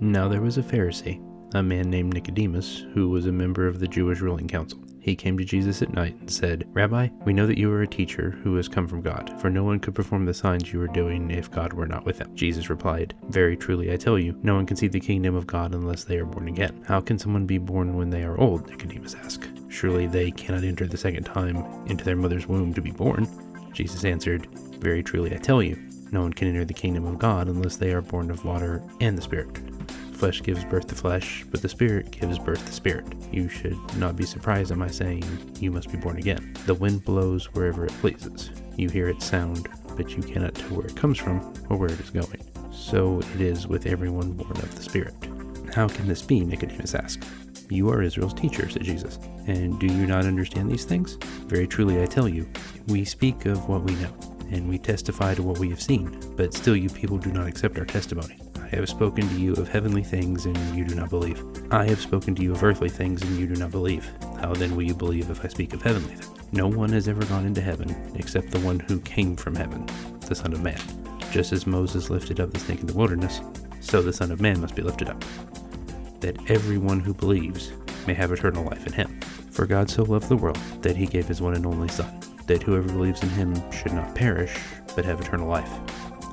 Now there was a Pharisee, a man named Nicodemus, who was a member of the Jewish ruling council. He came to Jesus at night and said, Rabbi, we know that you are a teacher who has come from God, for no one could perform the signs you are doing if God were not with him. Jesus replied, Very truly I tell you, no one can see the kingdom of God unless they are born again. How can someone be born when they are old? Nicodemus asked. Surely they cannot enter the second time into their mother's womb to be born. Jesus answered, Very truly I tell you, no one can enter the kingdom of God unless they are born of water and the Spirit. Flesh gives birth to flesh, but the Spirit gives birth to spirit. You should not be surprised at my saying, You must be born again. The wind blows wherever it pleases. You hear its sound, but you cannot tell where it comes from or where it is going. So it is with everyone born of the Spirit. How can this be? Nicodemus asked. You are Israel's teacher, said Jesus. And do you not understand these things? Very truly I tell you, we speak of what we know, and we testify to what we have seen, but still you people do not accept our testimony. I have spoken to you of heavenly things, and you do not believe. I have spoken to you of earthly things, and you do not believe. How then will you believe if I speak of heavenly things? No one has ever gone into heaven except the one who came from heaven, the Son of Man. Just as Moses lifted up the snake in the wilderness, so the Son of Man must be lifted up, that everyone who believes may have eternal life in him. For God so loved the world that he gave his one and only Son, that whoever believes in him should not perish, but have eternal life.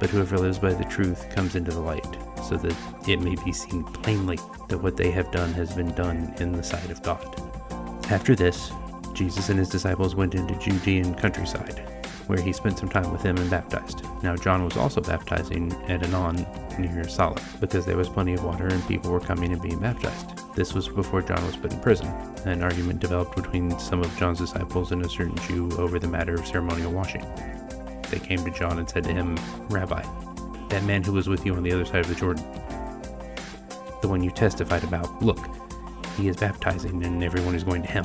but whoever lives by the truth comes into the light, so that it may be seen plainly that what they have done has been done in the sight of God. After this, Jesus and his disciples went into Judean countryside, where he spent some time with them and baptized. Now John was also baptizing at Aenon near Salim, because there was plenty of water and people were coming and being baptized. This was before John was put in prison. An argument developed between some of John's disciples and a certain Jew over the matter of ceremonial washing they came to John and said to him, Rabbi, that man who was with you on the other side of the Jordan, the one you testified about, look, he is baptizing and everyone is going to him.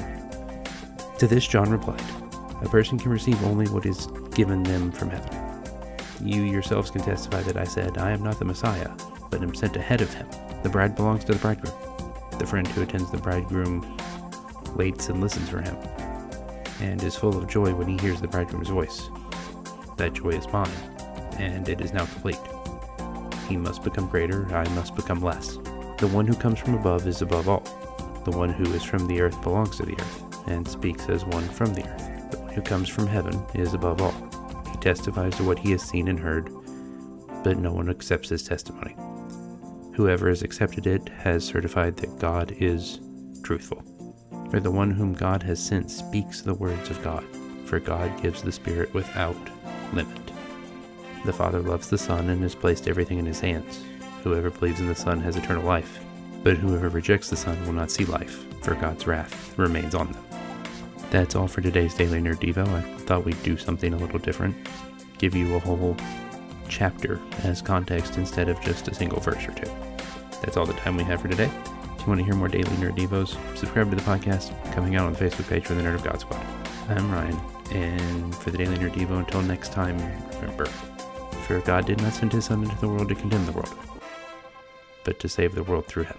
To this John replied, A person can receive only what is given them from heaven. You yourselves can testify that I said, I am not the Messiah, but am sent ahead of him. The bride belongs to the bridegroom. The friend who attends the bridegroom waits and listens for him, and is full of joy when he hears the bridegroom's voice. That joy is mine, and it is now complete. He must become greater, I must become less. The one who comes from above is above all. The one who is from the earth belongs to the earth, and speaks as one from the earth. The one who comes from heaven is above all. He testifies to what he has seen and heard, but no one accepts his testimony. Whoever has accepted it has certified that God is truthful. For the one whom God has sent speaks the words of God, for God gives the Spirit without limit. The Father loves the Son and has placed everything in his hands. Whoever believes in the Son has eternal life, but whoever rejects the Son will not see life, for God's wrath remains on them. That's all for today's Daily Nerd Devo. I thought we'd do something a little different, give you a whole chapter as context instead of just a single verse or two. That's all the time we have for today. If you want to hear more Daily Nerd Devos, subscribe to the podcast coming out on the Facebook page for the Nerd of God Squad. I'm Ryan, and for the Daily Nerd Devo, until next time, remember, for God did not send his Son into the world to condemn the world, but to save the world through him.